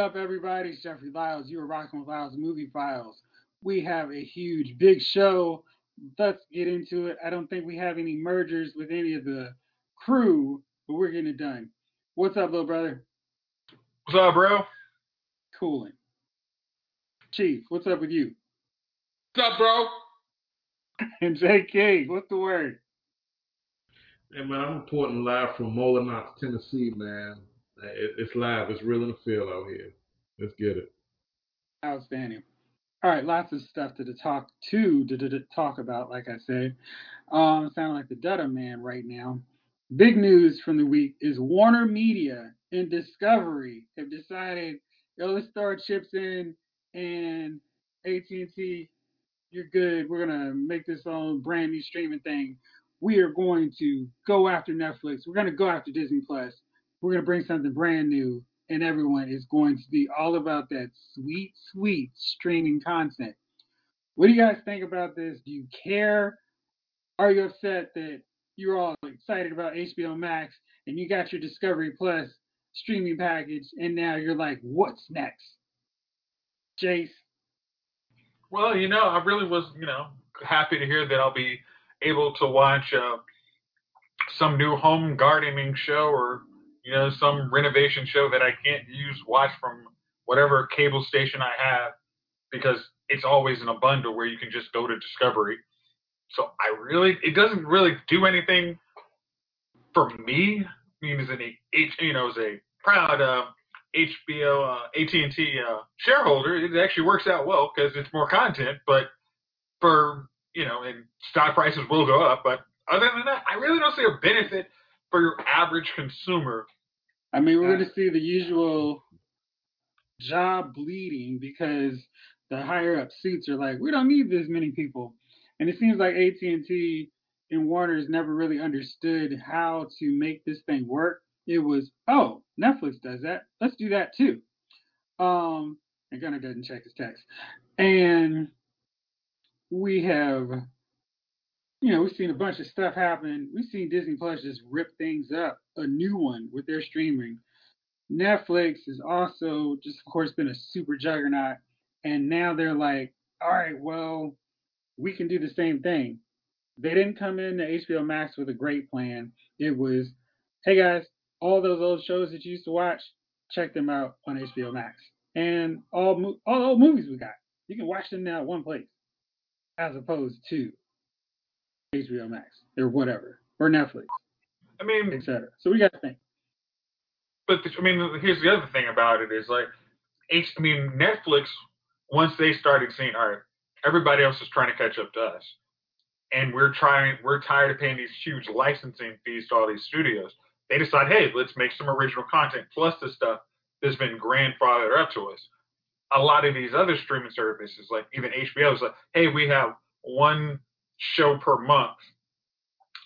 What is up, everybody? It's Jeffrey Lyles. You are rocking with Lyles Movie Files. We have a huge, big show. Let's get into it. I don't think we have any mergers with any of the crew, but we're getting it done. What's up, little brother? What's up, bro? Cooling. Chief, what's up with you? What's up, bro? And JK, what's the word? Hey, man, I'm reporting live from Molinox, Tennessee, man. It, it's live. It's real in the field out here. Let's get it. Outstanding. All right, lots of stuff to, talk to, to, to, talk about, like I said. Um, sound like the Dutta man right now. Big news from the week is Warner Media and Discovery have decided, yo, let's throw chips in and AT&T, you're good. We're gonna make this own brand new streaming thing. We are going to go after Netflix. We're gonna go after Disney Plus. We're gonna bring something brand new, and everyone is going to be all about that sweet, sweet streaming content. What do you guys think about this? Do you care? Are you upset that you're all excited about HBO Max and you got your Discovery Plus streaming package, and now you're like, what's next? Jace? Well, you know, I really was, you know, happy to hear that I'll be able to watch uh, some new home gardening show or, you know, some renovation show that I can't use, watch from whatever cable station I have because it's always in a bundle where you can just go to Discovery. So I really, it doesn't really do anything for me. I mean, as an, you know, as a proud uh, HBO uh, AT&T uh, shareholder, it actually works out well because it's more content. But for you know, and stock prices will go up. But other than that, I really don't see a benefit for your average consumer. I mean, we're going to see the usual job bleeding because the higher up suits are like, we don't need this many people, and it seems like AT&T and Warner's never really understood how to make this thing work it was, oh, Netflix does that. Let's do that too. Um, and Gunner doesn't check his text. And we have, you know, we've seen a bunch of stuff happen. We've seen Disney Plus just rip things up, a new one with their streaming. Netflix has also just, of course, been a super juggernaut. And now they're like, all right, well, we can do the same thing. They didn't come in to HBO Max with a great plan. It was, hey guys, all those old shows that you used to watch, check them out on HBO Max. And all all old movies we got, you can watch them now at one place, as opposed to HBO Max or whatever or Netflix. I mean, etc. So we got to think. But the, I mean, here's the other thing about it is like, H, I mean, Netflix once they started seeing, all right, everybody else is trying to catch up to us, and we're trying, we're tired of paying these huge licensing fees to all these studios they decide, hey, let's make some original content plus the stuff that's been grandfathered up to us. A lot of these other streaming services, like even HBO, is like, hey, we have one show per month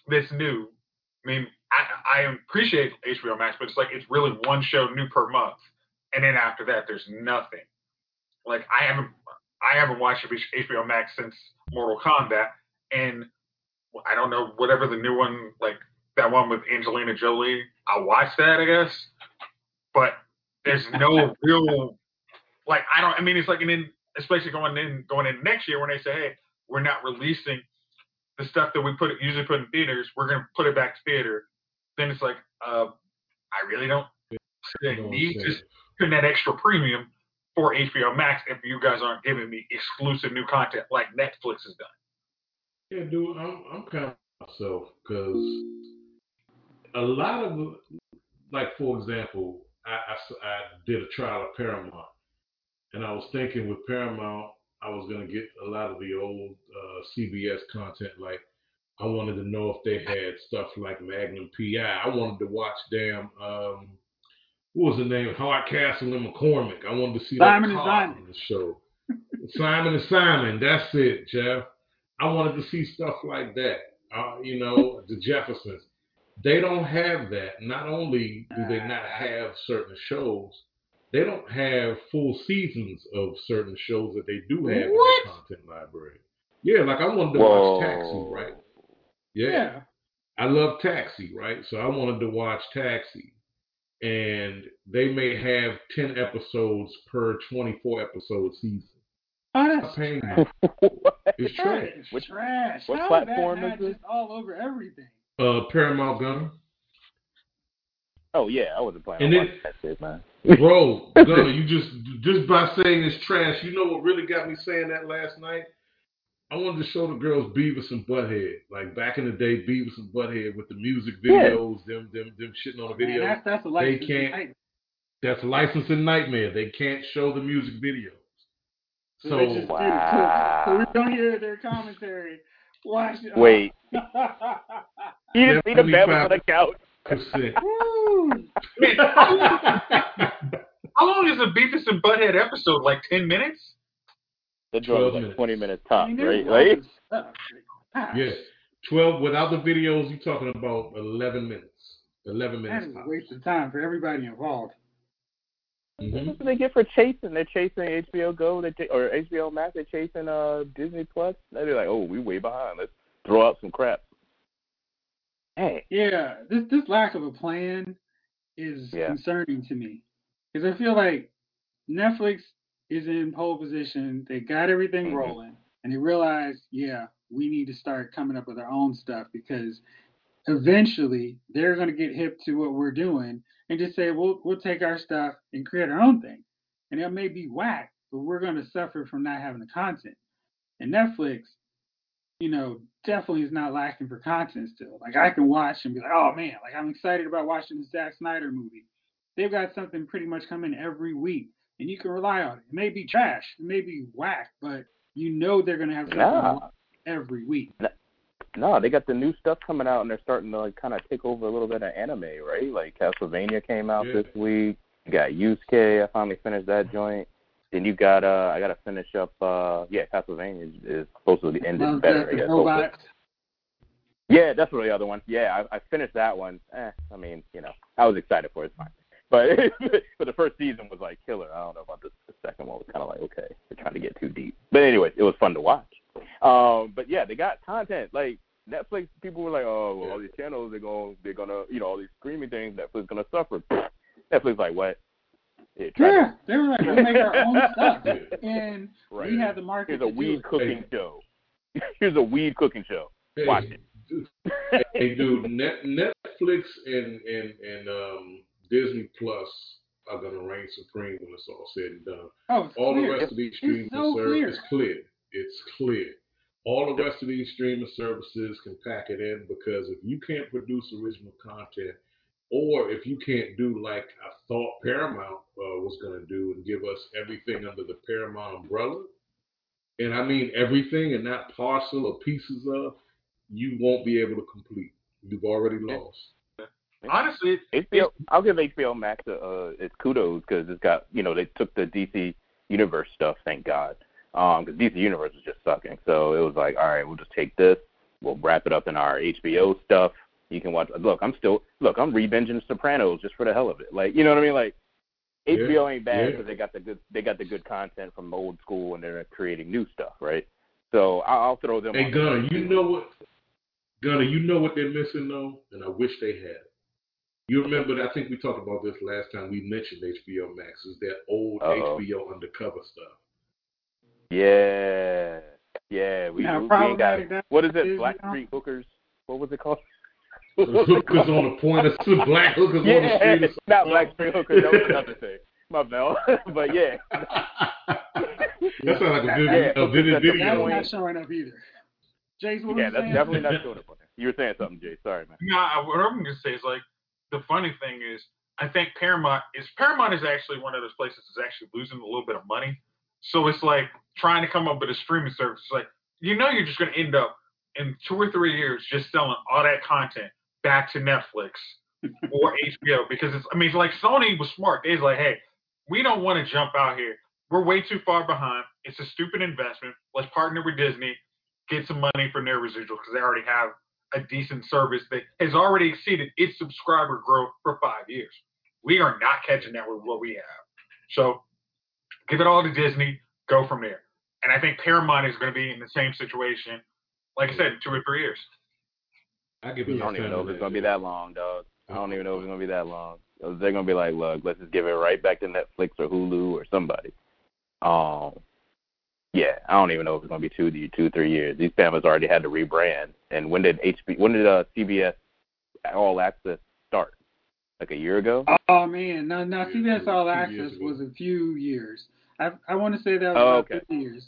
that's new. I mean, I, I appreciate HBO Max, but it's like it's really one show new per month, and then after that, there's nothing. Like I haven't, I haven't watched HBO Max since Mortal Kombat, and I don't know whatever the new one like that one with Angelina Jolie. I watched that, I guess, but there's no real like I don't. I mean, it's like and then especially going in going in next year when they say, hey, we're not releasing the stuff that we put usually put in theaters. We're gonna put it back to theater. Then it's like, uh, I really don't need to spend that extra premium for HBO Max if you guys aren't giving me exclusive new content like Netflix has done. Yeah, dude, I'm I'm kind of myself because a lot of like for example, I, I, I did a trial of Paramount, and I was thinking with Paramount, I was gonna get a lot of the old uh, CBS content. Like I wanted to know if they had stuff like Magnum PI. I wanted to watch damn um, what was the name? Hardcastle and McCormick. I wanted to see Simon that and Simon. on the show. Simon and Simon. That's it, Jeff. I wanted to see stuff like that. Uh, you know, the Jeffersons. They don't have that. Not only do they not have certain shows, they don't have full seasons of certain shows that they do have what? in the content library. Yeah, like I wanted to Whoa. watch Taxi, right? Yeah. yeah. I love Taxi, right? So I wanted to watch Taxi. and they may have ten episodes per twenty-four episode season. Oh, I'm that's paying you. What? It's trash. trash. Which- trash. what How platform is is this? just all over everything? Uh, Paramount Gunner. Oh yeah, I wasn't planning And then- watching that shit, man. Bro, Gunner, you just just by saying it's trash, you know what really got me saying that last night? I wanted to show the girls Beavis and Butthead. Like back in the day, Beavis and Butthead with the music Yeah. videos, them them them shitting on the Man, video. that's that's a They can't- That's a licensing nightmare. They can't show the music videos. So, So they just do- Wow. so we don't hear their commentary. Watch it. Wait. You didn't see the Definitely bed on the couch. Percent. Woo. Man, how long is a Beavis and Butthead episode? Like ten minutes? The joint was 12 like minutes. twenty minutes I top, mean, right? there's lots Like, of stuff. Gosh, yes. Twelve without the videos, you're talking about eleven minutes. Eleven That minutes. is a waste of time for everybody involved. Mhm. That's what they get for chasing. They're chasing HBO Go, they ch- or HBO Max. They're chasing uh Disney Plus. They're like, oh, we way behind. Let's throw out some crap. Hey, Yeah, this this lack of a plan is Yeah. concerning to me because I feel like Netflix is in pole position. They got everything Mhm. rolling, and they realize, yeah, we need to start coming up with our own stuff because eventually they're going to get hip to what we're doing and just say, we'll we'll take our stuff and create our own thing, and it may be whack, but we're going to suffer from not having the content. And Netflix, you know, definitely is not lacking for content still. Like I can watch and be like, oh man, like I'm excited about watching the Zack Snyder movie. They've got something pretty much coming every week, and you can rely on it. It may be trash, it may be whack, but you know they're gonna have something nah, every week. no, they got the new stuff coming out, and they're starting to like kind of take over a little bit of anime, right? Like Castlevania came out Yeah. this week. You got Yasuke. I finally finished that joint. Then you got uh, I gotta finish up. uh Yeah, Castlevania is, is supposed to be ended better. I guess. hopefully. Yeah, that's the other one. Yeah, I, I finished that one. Eh, I mean, you know, I was excited for it. It's fine. But but the first season was like killer. I don't know about the, the second one. Was kind of like okay, they're trying to get too deep. But anyway, it was fun to watch. Um, but yeah, they got content. Like Netflix, people were like, oh, well, all these channels, they're going, they're gonna, you know, all these streaming things, Netflix gonna suffer. Netflix like what? Yeah, Yeah, to- they were like, we'll make our own stuff, Yeah. and Right. we have the market Here's a to weed it. cooking show. Here's a weed cooking show. Hey, Watch it. dude, hey, dude, Net, Netflix and, and, and um, Disney Plus are going to reign supreme when it's all said and done. Oh, it's All clear. the rest of these streaming so services clear. clear. It's clear. All the rest of these streaming services can pack it in because if you can't produce original content, or if you can't do like I thought Paramount uh, was going to do and give us everything under the Paramount umbrella, and I mean everything and not parcel or pieces of, you won't be able to complete. You've already lost. Honestly, HBO, I'll give HBO Max a, uh, its kudos because it's got you know they took the DC Universe stuff, thank God, um because DC Universe was just sucking. So it was like, all right, we'll just take this, we'll wrap it up in our HBO stuff. You can watch. Look, I'm still look, I'm re-binging Sopranos just for the hell of it. Like you know what I mean? Like Yeah, HBO ain't bad yeah. because they got the good they got the good content from old school and they're creating new stuff, right? So I'll, I'll throw them. Hey on Gunner, you know what? Gunner, you know what they're missing though, and I wish they had. You remember? I think we talked about this last time we mentioned HBO Max. Is that old Uh-oh. HBO undercover stuff? Yeah, yeah. We, Now, we, we ain't got problematic that what is is, it? Black? Street Hookers. What was it called? Hookers on the point of the black hookers on the street. or not Black Street Hookers. That was another thing. My bad. but yeah, that sounds like a Yeah, vivid, a hookers vivid at the That's video. not showing up either. Jason, what yeah. That's saying? definitely not showing up on there. You were saying something, Jay. Sorry, man. no, I- what I'm going to say is like the funny thing is I think Paramount is Paramount is actually one of those places that's actually losing a little bit of money. So it's like trying to come up with a streaming service. It's like you know you're just going to end up in two or three years just selling all that content back to Netflix or HBO because it's I mean it's like Sony was smart. They was like, hey, we don't want to jump out here. We're way too far behind. It's a stupid investment. Let's partner with Disney, get some money from their residual because they already have a decent service that has already exceeded its subscriber growth for five years. We are not catching that with what we have. So give it all to Disney, go from there. And I think Paramount is going to be in the same situation, like I said, in two or three years. I give I don't even know if it's gonna be that long, dog. I don't even know if it's gonna be that long. They're gonna be like, look, let's just give it right back to Netflix or Hulu or somebody. Um, yeah, I don't even know if it's gonna be two, two, three years. These families already had to rebrand. And when did HB, when did uh, CBS All Access start? Like a year ago? Oh man, no, no. CBS All Access was a few years. I I want to say that was oh, about okay. years.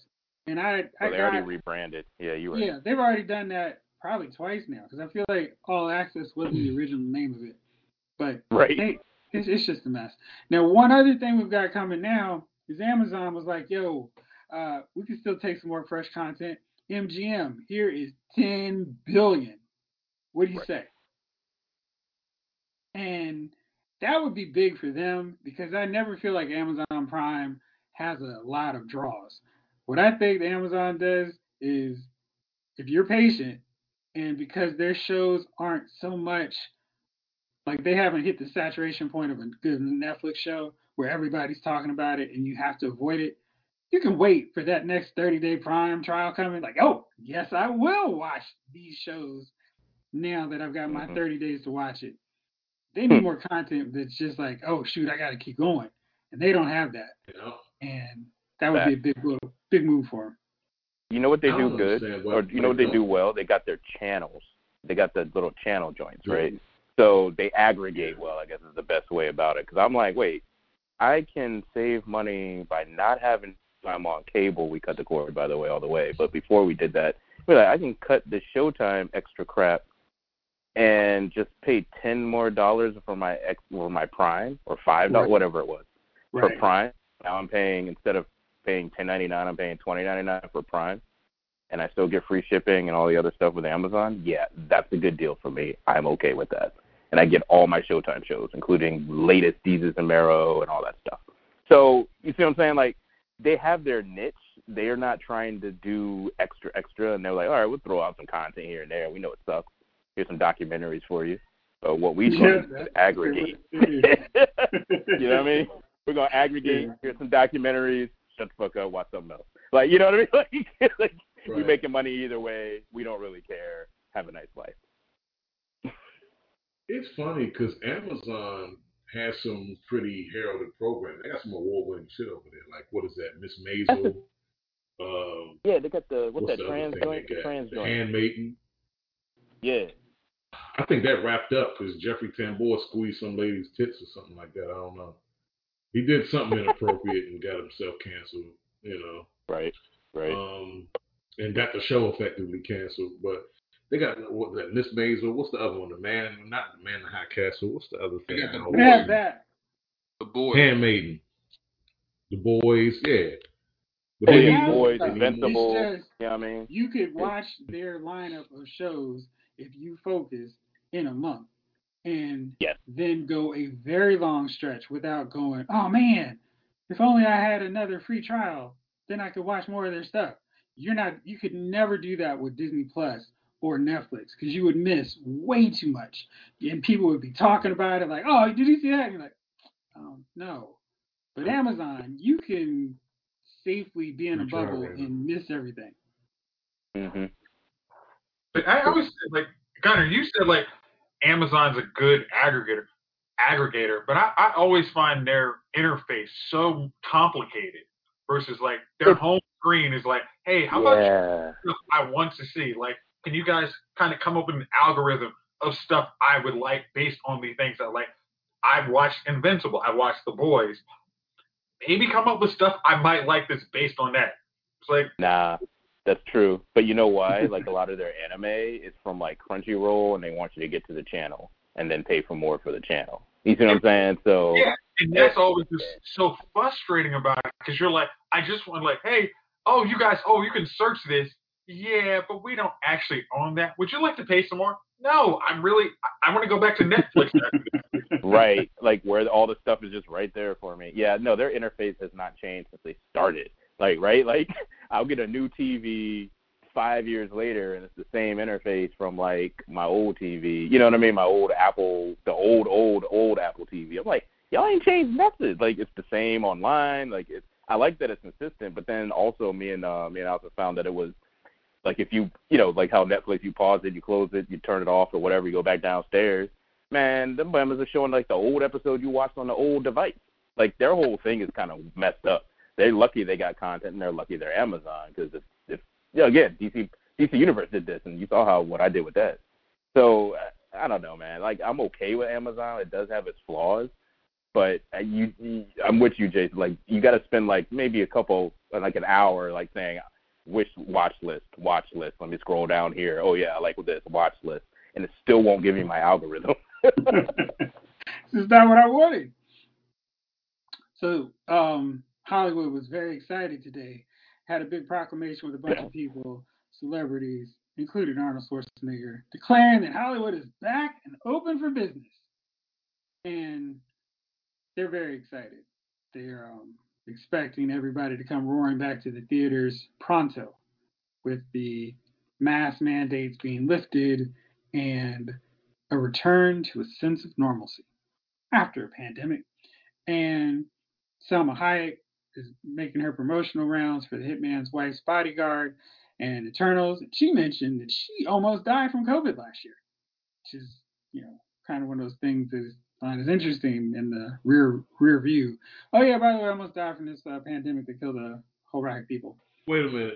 And I, I well, they got, already rebranded. Yeah, you right. Yeah, they've already done that probably twice now because I feel like All Access wasn't the original name of it, but right. They, it's, it's just a mess. Now, one other thing we've got coming now is Amazon was like, "Yo, uh, we can still take some more fresh content. MGM, here is 10 billion. What do you right. say?" And that would be big for them because I never feel like Amazon Prime has a lot of draws. What I think Amazon does is if you're patient and because their shows aren't so much like they haven't hit the saturation point of a good Netflix show where everybody's talking about it and you have to avoid it, you can wait for that next 30 day prime trial coming. Like, oh, yes, I will watch these shows now that I've got my mm-hmm. 30 days to watch it. They need more content that's just like, oh, shoot, I got to keep going. And they don't have that. And that would be a big, big move for them. You know what they do good, or you know what they do well? They got their channels. They got the little channel joints, right? Mm-hmm. So they aggregate well. I guess is the best way about it. Because I'm like, wait, I can save money by not having time on cable. We cut the cord, by the way, all the way. But before we did that, we're like, I can cut the Showtime extra crap and just pay ten more dollars for my ex for my Prime or five dollars, right. whatever it was, right. for Prime. Now I'm paying instead of paying ten ninety nine, I'm paying twenty ninety nine for Prime, and I still get free shipping and all the other stuff with Amazon. Yeah, that's a good deal for me. I'm okay with that, and I get all my Showtime shows, including latest Desus and Mero and all that stuff. So you see what I'm saying? Like they have their niche. They are not trying to do extra extra, and they're like, all right, we'll throw out some content here and there. We know it sucks. Here's some documentaries for you. But what we yeah, do is aggregate. you know what I mean? We're gonna aggregate. Here's some documentaries shut the fuck up, watch something else. Like, you know what I mean? Like, like right. we're making money either way. We don't really care. Have a nice life. It's funny because Amazon has some pretty heralded programs. They got some award-winning shit over there. Like, what is that? Miss Maisel. um, yeah, they got the what's, what's that trans joint? Trans the Handmaiden. Yeah. I think that wrapped up because Jeffrey Tambor squeezed some lady's tits or something like that. I don't know he did something inappropriate and got himself canceled. You know. Right. Right. Um, and got the show effectively canceled. But they got what that Miss Maisel. What's the other one? The man, not the man in the high castle. What's the other thing? They have that. The boy. Handmaiden. The boys. Yeah. But they yeah, boys, Invincible. Just, you know I mean? You could watch their lineup of shows if you focus in a month and yes. then go a very long stretch without going, oh man, if only I had another free trial, then I could watch more of their stuff. You're not, you could never do that with Disney Plus or Netflix because you would miss way too much, and people would be talking about it like, oh, did you see that? And you're like, oh no. But Amazon, you can safely be in a bubble and miss everything. Mm-hmm. But I always like Gunner. You said like Amazon's a good aggregator, aggregator, but I, I always find their interface so complicated versus like their home screen is like, hey, how yeah. much I want to see? Like, can you guys kind of come up with an algorithm of stuff I would like based on the things I like? I've watched Invincible, I've watched The Boys. Maybe come up with stuff I might like that's based on that. It's like, nah, that's true. But you know why? like a lot of their anime is from like Crunchyroll, and they want you to get to the channel and then pay for more for the channel. You see what I'm saying? So yeah, and that's always just so frustrating about it because you're like, I just want like, hey, oh, you guys, oh, you can search this. Yeah, but we don't actually own that. Would you like to pay some more? No, I'm really, I, I want to go back to Netflix. right, like where all the stuff is just right there for me. Yeah, no, their interface has not changed since they started. Like, right? Like, I'll get a new TV five years later, and it's the same interface from like my old TV. You know what I mean? My old Apple, the old, old, old Apple TV. I'm like, y'all ain't changed nothing. Like, it's the same online. Like, it's. I like that it's consistent, but then also me and uh, me and Alpha found that it was like if you you know like how Netflix you pause it, you close it, you turn it off or whatever, you go back downstairs. man, them members are showing like the old episode you watched on the old device. Like their whole thing is kind of messed up. They're lucky they got content, and they're lucky they're Amazon because if, if you know, again, DC DC Universe did this, and you saw how what I did with that. So I don't know, man. Like I'm okay with Amazon. It does have its flaws, but uh, you, you I'm with you, Jason. Like you got to spend like maybe a couple, like an hour, like saying wish watch list, watch list. Let me scroll down here. Oh yeah, I like this watch list, and it still won't give me my algorithm. this is not what I wanted. So um, Hollywood was very excited today. Had a big proclamation with a bunch of people, celebrities, including Arnold Schwarzenegger, declaring that Hollywood is back and open for business. And they're very excited. They're um, expecting everybody to come roaring back to the theaters pronto with the mask mandates being lifted and a return to a sense of normalcy after a pandemic. And Salma Hayek is making her promotional rounds for the Hitman's Wife's Bodyguard and Eternals. She mentioned that she almost died from COVID last year, which is, you know, kind of one of those things that is find as interesting in the rear rear view. Oh yeah, by the way, I almost died from this uh, pandemic that killed a whole rack of people. Wait a minute,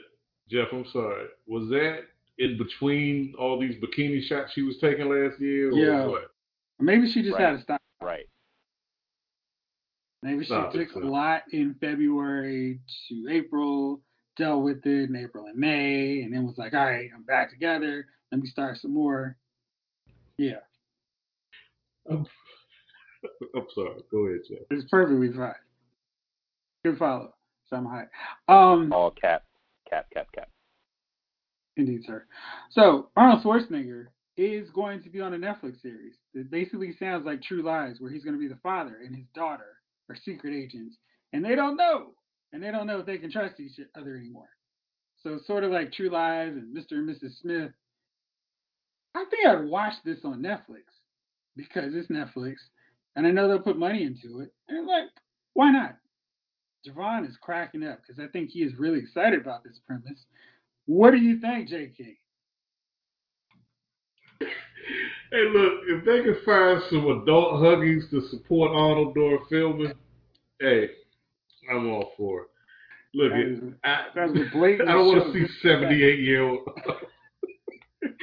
Jeff. I'm sorry. Was that in between all these bikini shots she was taking last year? yeah. What? Maybe she just Right. had to stop. Right. Maybe she Stop took a lot in February to April, dealt with it in April and May, and then was like, all right, I'm back together. Let me start some more. Yeah, I'm, I'm sorry. Go ahead, Jeff. it's perfectly fine. Good follow. Somehow. Um, All cap, cap, cap, cap. Indeed, sir. So Arnold Schwarzenegger is going to be on a Netflix series. It basically sounds like True Lies, where he's going to be the father and his daughter are secret agents, and they don't know, and they don't know if they can trust each other anymore. So sort of like True Lies and Mr. and Mrs. Smith. I think I'd watch this on Netflix because it's Netflix, and I know they'll put money into it. And like, why not? Javon is cracking up because I think he is really excited about this premise. What do you think, J.K.? Hey, look, if they can find some adult huggies to support Arnold during filming, hey, I'm all for it. Look, That it, is- I, That's blatant I don't want to see 78 year old.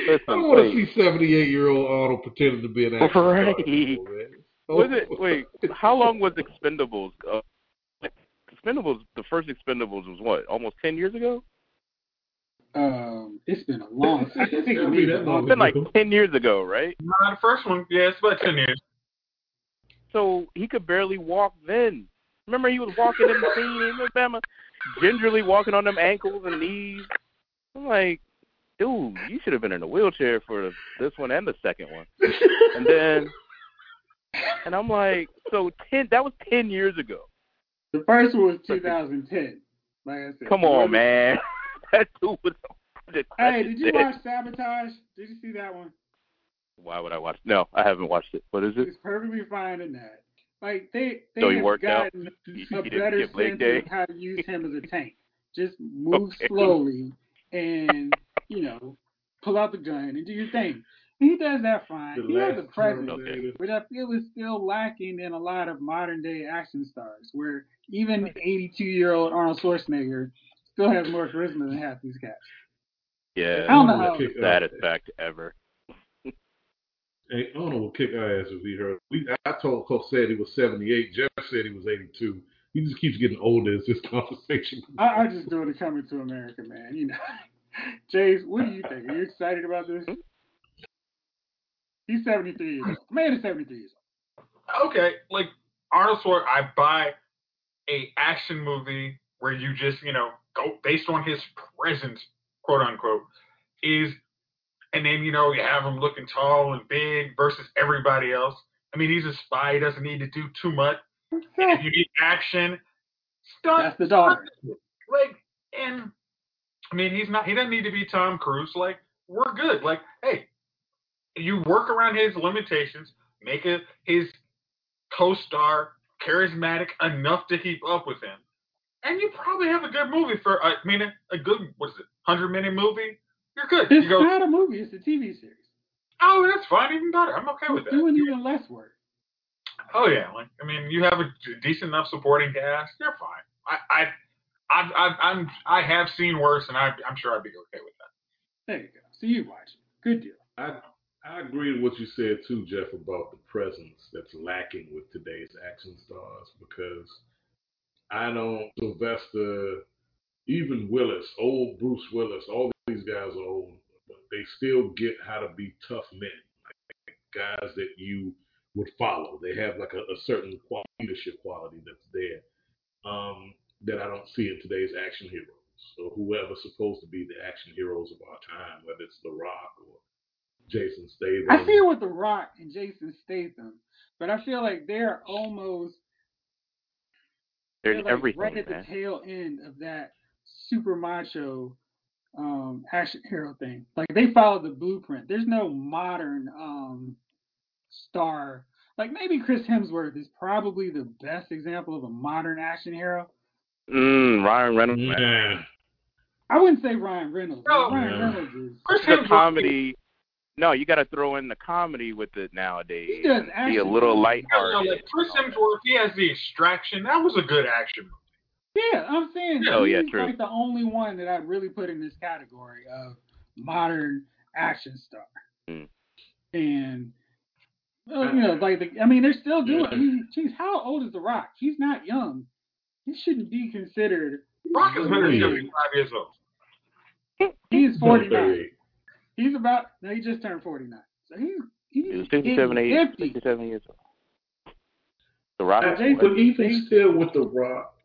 I don't want to see 78 year old Arnold pretending to be an action star Right. anymore, was it? Wait, how long was Expendables? Uh, Expendables, the first Expendables was what? Almost ten years ago. Um, it's been a long. I think It'll it be may that be long. It's been like ten years ago, right? Nah, the first one, yeah, it's about ten years. So he could barely walk then. Remember, he was walking in the scene in Alabama, gingerly walking on them ankles and knees. I'm like, dude, you should have been in a wheelchair for this one and the second one. And then, and I'm like, so ten? That was ten years ago. The first one was 2010. Like I said. Come on, man. that dude was. Hey, did you watch Sabotage? Did you see that one? Why would I watch? No, I haven't watched it. What is it? It's perfectly fine in that. Like they, they So he have worked out? gotten He, a he better didn't get leg sense day. of how to use him as a tank. Just move Okay. slowly and you know pull out the gun and do your thing. He does that fine. The he has a presence. Terminator. which I feel is still lacking in a lot of modern day action stars, where even 82 year old Arnold Schwarzenegger still has more charisma than half these guys. Yeah, I don't know Arnold how- will kick saddest ass. fact ever. Hey, Arnold will kick our ass if we heard. We, I told Coach said he was 78. Jeff said he was 82. He just keeps getting older as this conversation. goes I, I just doing the coming to America, man. You know, Jace, what do you think? Are you excited about this? He's 73 years old. Man is 73 years old. Okay, like Arnold Schwarzenegger, I buy a action movie where you just you know go based on his presence, quote unquote, is, and then you know you have him looking tall and big versus everybody else. I mean, he's a spy; he doesn't need to do too much. If you need action, stunt That's the daughter. like and I mean he's not he doesn't need to be Tom Cruise. Like we're good. Like hey, you work around his limitations, make it his co-star charismatic enough to keep up with him, and you probably have a good movie for. Uh, I mean, a good what is it, hundred minute movie? You're good. It's You go not a movie. It's a TV series. Oh, that's fine, even better. I'm okay with that. Doing even less work. Oh yeah, like I mean, you have a decent enough supporting cast. You're fine. I I I've, I've, I'm I have seen worse, and I, I'm sure I'd be okay with that. There you go. So you watch. Good deal. I I agree with what you said too, Jeff, about the presence that's lacking with today's action stars because I don't Sylvester, even Willis, old Bruce Willis, all these guys are old, but they still get how to be tough men, like guys that you would follow. They have like a, a certain quality, leadership quality that's there um, that I don't see in today's action heroes. So whoever's supposed to be the action heroes of our time, whether it's The Rock or Jason Statham. I see it with The Rock and Jason Statham, but I feel like they're almost There's they're like everything, right at man. the tail end of that super macho um, action hero thing. Like they followed the blueprint. There's no modern um, star. Like maybe Chris Hemsworth is probably the best example of a modern action hero. Mm, Ryan Reynolds, man. Nah. I wouldn't say Ryan Reynolds. No. Ryan Yeah. Reynolds is. Chris The Hemsworth- comedy. No, you got to throw in the comedy with it nowadays. He does and be a little movies. I lighthearted. don't like Chris Hemsworth, he has the extraction. That was a good action movie. Yeah, I'm saying Oh, he's yeah, true. like the only one that I'd really put in this category of modern action star. Mm. And well, you know, like the, I mean, they're still doing. Yeah. I mean, geez, how old is The Rock? He's not young. He shouldn't be considered. Rock is the 175 lead. years old. He's 49. 38. He's about. No, he just turned 49. So he's he's He was 57, getting eight- 57 years old. The Rock. I- is Jason- what? but even still with the Rock,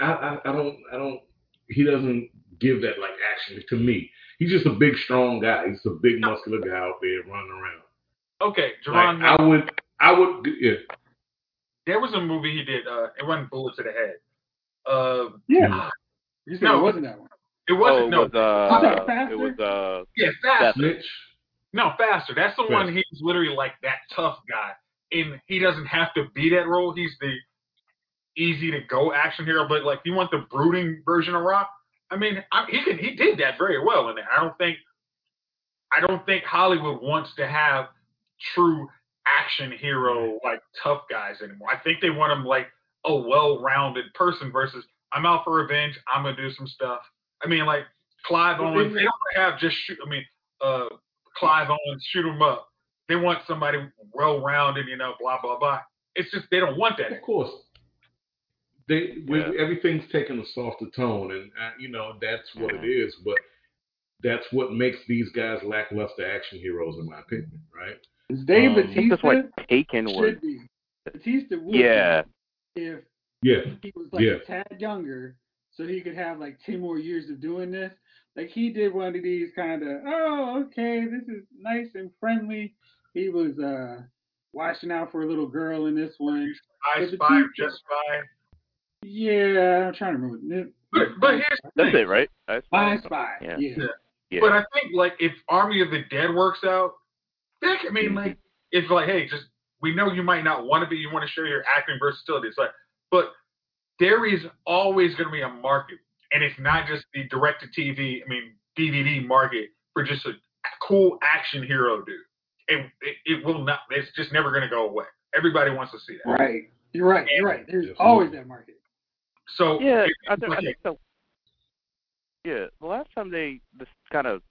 I, I I don't I don't he doesn't give that like action to me. He's just a big strong guy. He's a big muscular guy out there running around. Okay, Like, I would I would yeah. there was a movie he did. Uh, it wasn't Bullet to the Head. Uh, Yeah. You said No. it wasn't that one. It Oh, wasn't. it no, was uh, Was that faster? it was uh, yeah, faster. Snitch. No, faster. That's the one. He's literally like that tough guy, and he doesn't have to be that role. He's the easy to go action hero. But like, if you want the brooding version of Rock? I mean, I, he can. He did that very well in there. I don't think. I don't think Hollywood wants to have true action hero like tough guys anymore. I think they want him like a well-rounded person versus I'm out for revenge. I'm gonna do some stuff. I mean, like Clive But Owens. they- They don't have just shoot. I mean, uh, Clive Owens shoot him up. They want somebody well-rounded. You know, blah blah blah. It's just they don't want that. Of course. They with Yeah. everything's taking a softer tone, and uh, you know that's what it is. But that's what makes these guys lackluster action heroes, in my opinion. Right? Is Dave Um, I think that's Batista why Taken was. should be. Batista would Yeah, be if Yeah. he was like Yeah. a tad younger, so he could have like ten more years of doing this. Like he did one of these kind of, oh, okay, this is nice and friendly. He was uh watching out for a little girl in this one. I But spy, team- just spy. Yeah, I'm trying to remember. But, but here's the that's thing. it, right? I Spy Spy. Yeah. Yeah. Yeah. But I think like if Army of the Dead works out, heck, I mean like it's like hey, just we know you might not want to be, you want to show your acting versatility. It's like, but there is always going to be a market, and it's not just the direct to TV, I mean DVD market for just a cool action hero dude. It it, it will not. It's just never going to go away. Everybody wants to see that. Right. You're right. You're right. There's Absolutely. always that market. So Yeah, I, think, I think so. Yeah, the last time they this kind of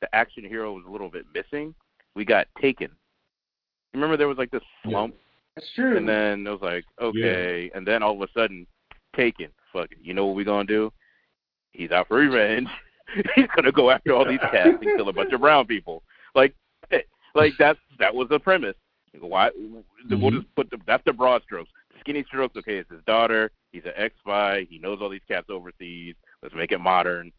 the action hero was a little bit missing, we got Taken. Remember there was like this Yeah. slump, That's true. and then it was like okay, and then all of a sudden, Taken. Fuck it, you know what we're gonna do? He's out for revenge. He's gonna go after all these cats and kill a bunch of brown people. Like, eh, like that's that was the premise. Why? We'll Mhm. just put the that's the broad strokes. Skinny strokes. Okay, it's his daughter. He's an ex spy. He knows all these cats overseas. Let's make it modern.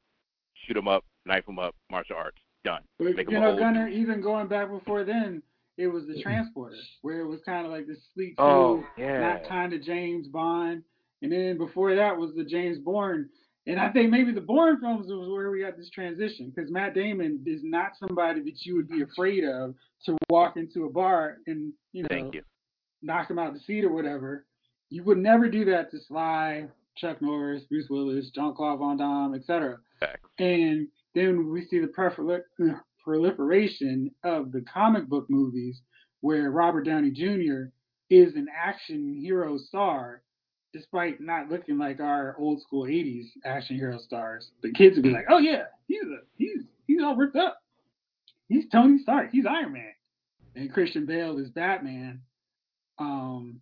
Shoot him up, knife him up, martial arts. Done. But Make you know, old. Gunner, even going back before then, it was the transporter, where it was kind of like the sleek, Oh smooth, yeah. not kind of James Bond. And then before that was the James Bourne. And I think maybe the Bourne films was where we got this transition because Matt Damon is not somebody that you would be afraid of to walk into a bar and you know you. knock him out the seat or whatever. You would never do that to Sly, Chuck Norris, Bruce Willis, Jean Claude Van Damme, etc. And then we see the prolifer- proliferation of the comic book movies where Robert Downey Jr. is an action hero star, despite not looking like our old school '80s action hero stars. The kids would be like, "Oh yeah, he's a, he's he's all ripped up. He's Tony Stark. He's Iron Man." And Christian Bale is Batman. Um,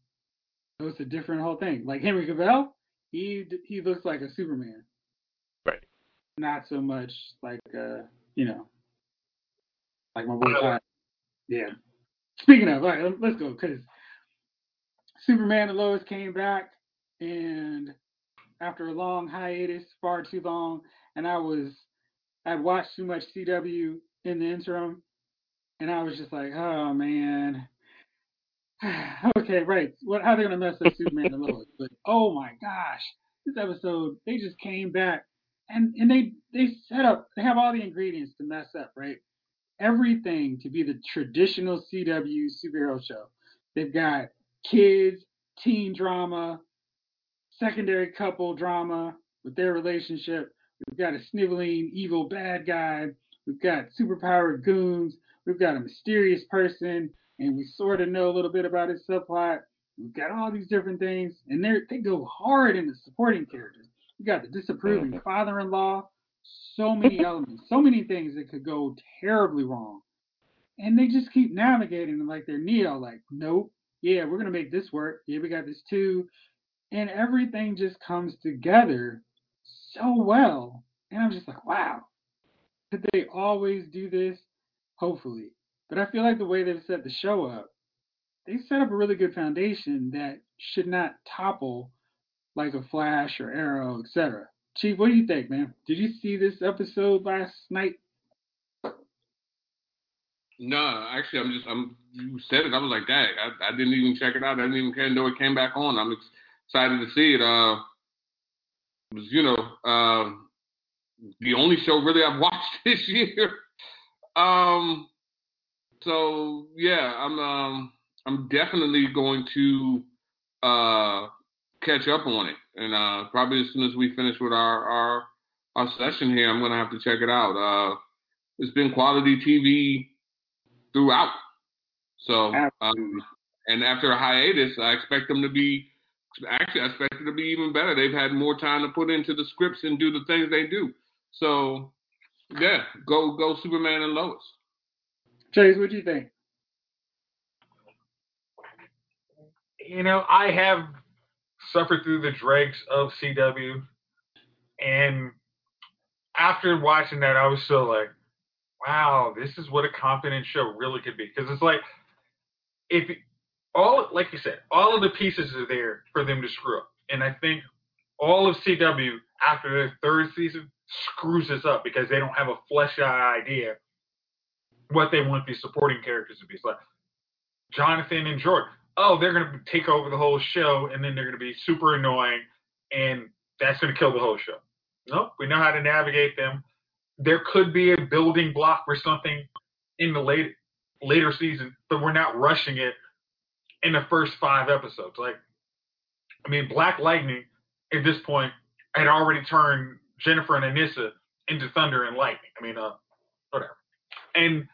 so it's a different whole thing. Like Henry Cavill, he he looks like a Superman. Right. Not so much like uh, you know, like my boy Todd. Yeah. Speaking of, all right, let's go because Superman and Lois came back, and after a long hiatus, far too long, and I was I'd watched too much CW in the interim, and I was just like, oh man. okay, right. What? How they gonna mess up Superman and Lois? But oh my gosh, this episode they just came back and and they they set up they have all the ingredients to mess up right everything to be the traditional cw superhero show they've got kids teen drama secondary couple drama with their relationship we've got a sniveling evil bad guy we've got superpowered goons we've got a mysterious person and we sort of know a little bit about his subplot we've got all these different things and they they go hard in the supporting characters you got the disapproving Mhm. father-in-law. So many elements, so many things that could go terribly wrong, and they just keep navigating like they're Neo. Like, nope, yeah, we're gonna make this work. Yeah, we got this too, and everything just comes together so well. And I'm just like, wow, could they always do this? Hopefully, but I feel like the way they've set the show up, they set up a really good foundation that should not topple like a Flash or Arrow, etc. Chief, what do you think, man? Did you see this episode last night? No, actually, I'm just I'm. You said it. I was like, dang, I, I didn't even check it out. I didn't even care know it came back on. I'm excited to see it. Uh, it was you know uh, the only show really I've watched this year. Um, so yeah, I'm um I'm definitely going to uh catch up on it, and uh probably as soon as we finish with our our our session here, I'm gonna have to check it out. Uh, it's been quality TV throughout. So, um, and after a hiatus, I expect them to be. Actually, I expect it to be even better. They've had more time to put into the scripts and do the things they do. So, yeah, go go Superman and Lois. Chase, what do you think? you know, I have suffered through the dregs of CW, and after watching that, I was so like, wow, this is what a competent show really could be. Because it's like, if all, like you said, all of the pieces are there for them to screw up, and I think all of CW after their third season screws this up because they don't have a fleshed out idea what they want these supporting characters to be. It's like Jonathan and Jordan. Oh, they're to take over the whole show, and then they're to be super annoying, and that's to kill the whole show. Nope, we know how to navigate them. There could be a building block for something in the late later season, but we're not rushing it in the first five episodes. Like, I mean, Black Lightning at this point had already turned Jennifer and Anissa into Thunder and Lightning. I mean, uh, whatever. And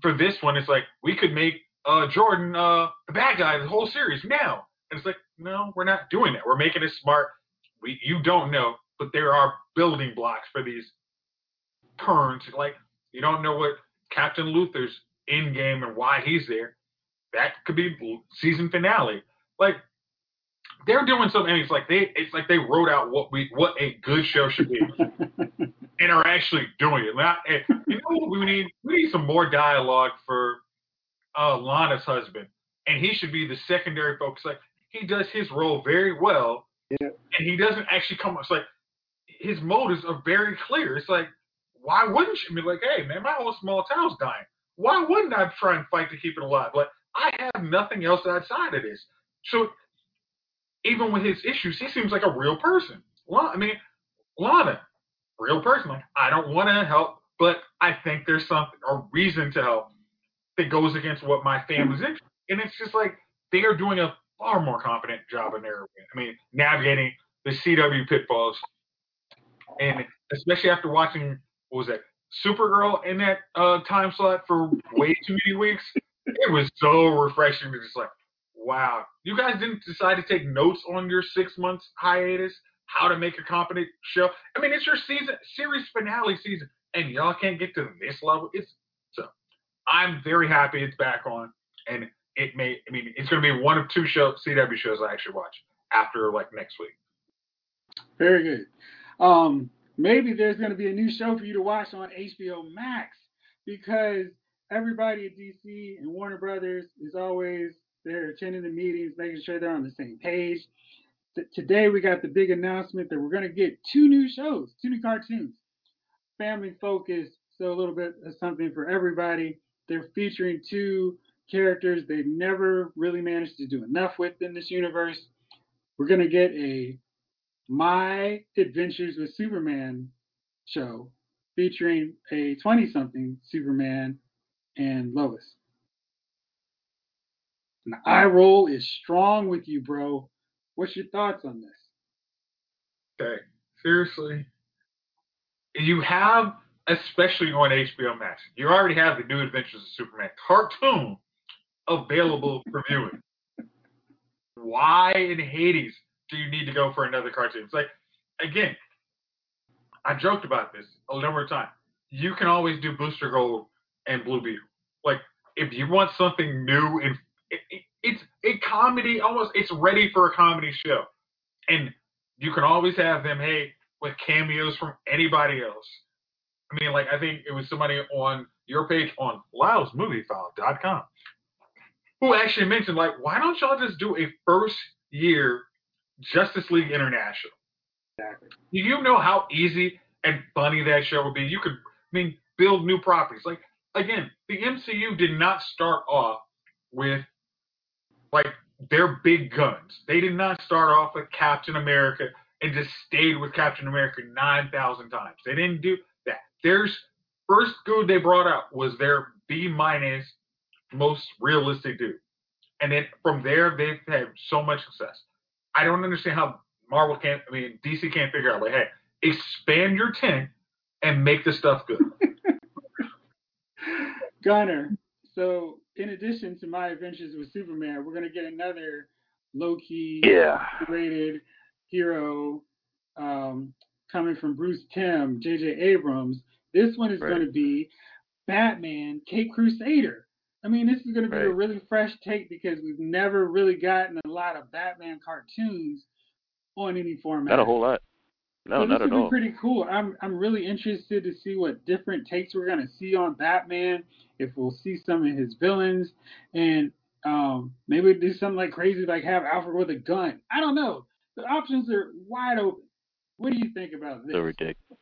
for this one, it's like we could make uh, Jordan uh, the bad guy the whole series now. And it's like, no, we're not doing that. We're making it smart. We, you don't know, but there are building blocks for these turns. Like you don't know what Captain Luthor's in game and why he's there. That could be season finale. Like they're doing something. And it's like they it's like they wrote out what we what a good show should be, and are actually doing it. Not, eh, you know what we need? We need some more dialogue for uh, Lana's husband, and he should be the secondary focus. Like he does his role very well, Yeah. and he doesn't actually come. It's like his motives are very clear. It's like why wouldn't you be like, hey man, my whole small town's dying. Why wouldn't I try and fight to keep it alive? Like I have nothing else outside of this. So even with his issues, he seems like a real person. Well, I mean, Lana, real person. Like I don't want to help, but I think there's something or reason to help that goes against what my family's interested. And it's just like they are doing a far more competent job in their, I mean, navigating the CW pitfalls, and especially after watching what was that Supergirl in that uh, time slot for way too many weeks. It was so refreshing to just like, wow, you guys didn't decide to take notes on your six months hiatus, how to make a competent show. I mean, it's your season series finale season, and y'all can't get to this level. It's so. I'm very happy it's back on, and it may. I mean, it's going to be one of two show CW shows I actually watch after like next week. Very good. Um, maybe there's going to be a new show for you to watch on HBO Max because everybody at DC and Warner Brothers is always there attending the meetings, making sure they're on the same page. T- today we got the big announcement that we're going to get two new shows, two new cartoons, family focused, so a little bit of something for everybody. They're featuring two characters they've never really managed to do enough with in this universe. We're going to get a My Adventures with Superman show featuring a 20 something Superman and Lois. And the eye roll is strong with you, bro. What's your thoughts on this? Okay, seriously, you have especially on HBO Max. You already have the New Adventures of Superman cartoon available for viewing. Why in Hades do you need to go for another cartoon? It's like, again, I joked about this a number of times. You can always do Booster Gold and Blue Beetle. Like, if you want something new and it, it, it's a comedy, almost it's ready for a comedy show, and you can always have them, hey, with cameos from anybody else. I mean, like I think it was somebody on your page on LylesMovieFile.com who actually mentioned, like, why don't y'all just do a first year Justice League International? Exactly. Do you know how easy and funny that show would be? You could, I mean, build new properties. Like, again, the MCU did not start off with, like, their big guns. They did not start off with Captain America and just stayed with Captain America 9,000 times. They didn't do that. Their first good they brought out was their B minus most realistic dude. And then from there, they've had so much success. I don't understand how Marvel can't, I mean, DC can't figure out, like, hey, expand your tent and make the stuff good. Gunner, so in addition to My Adventures with Superman, we're going to get another low key, Yeah. rated hero um, coming from Bruce Timm, J.J. Abrams. This one is Right. going to be Batman, Cape Crusader. I mean, this is going to be a really fresh take because we've never really gotten a lot of Batman cartoons on any format. Not a whole lot. No, so not this at would be all. pretty cool. I'm I'm really interested to see what different takes we're gonna see on Batman. If we'll see some of his villains, and um, maybe do something like crazy, like have Alfred with a gun. I don't know. The options are wide open. What do you think about this? So ridiculous.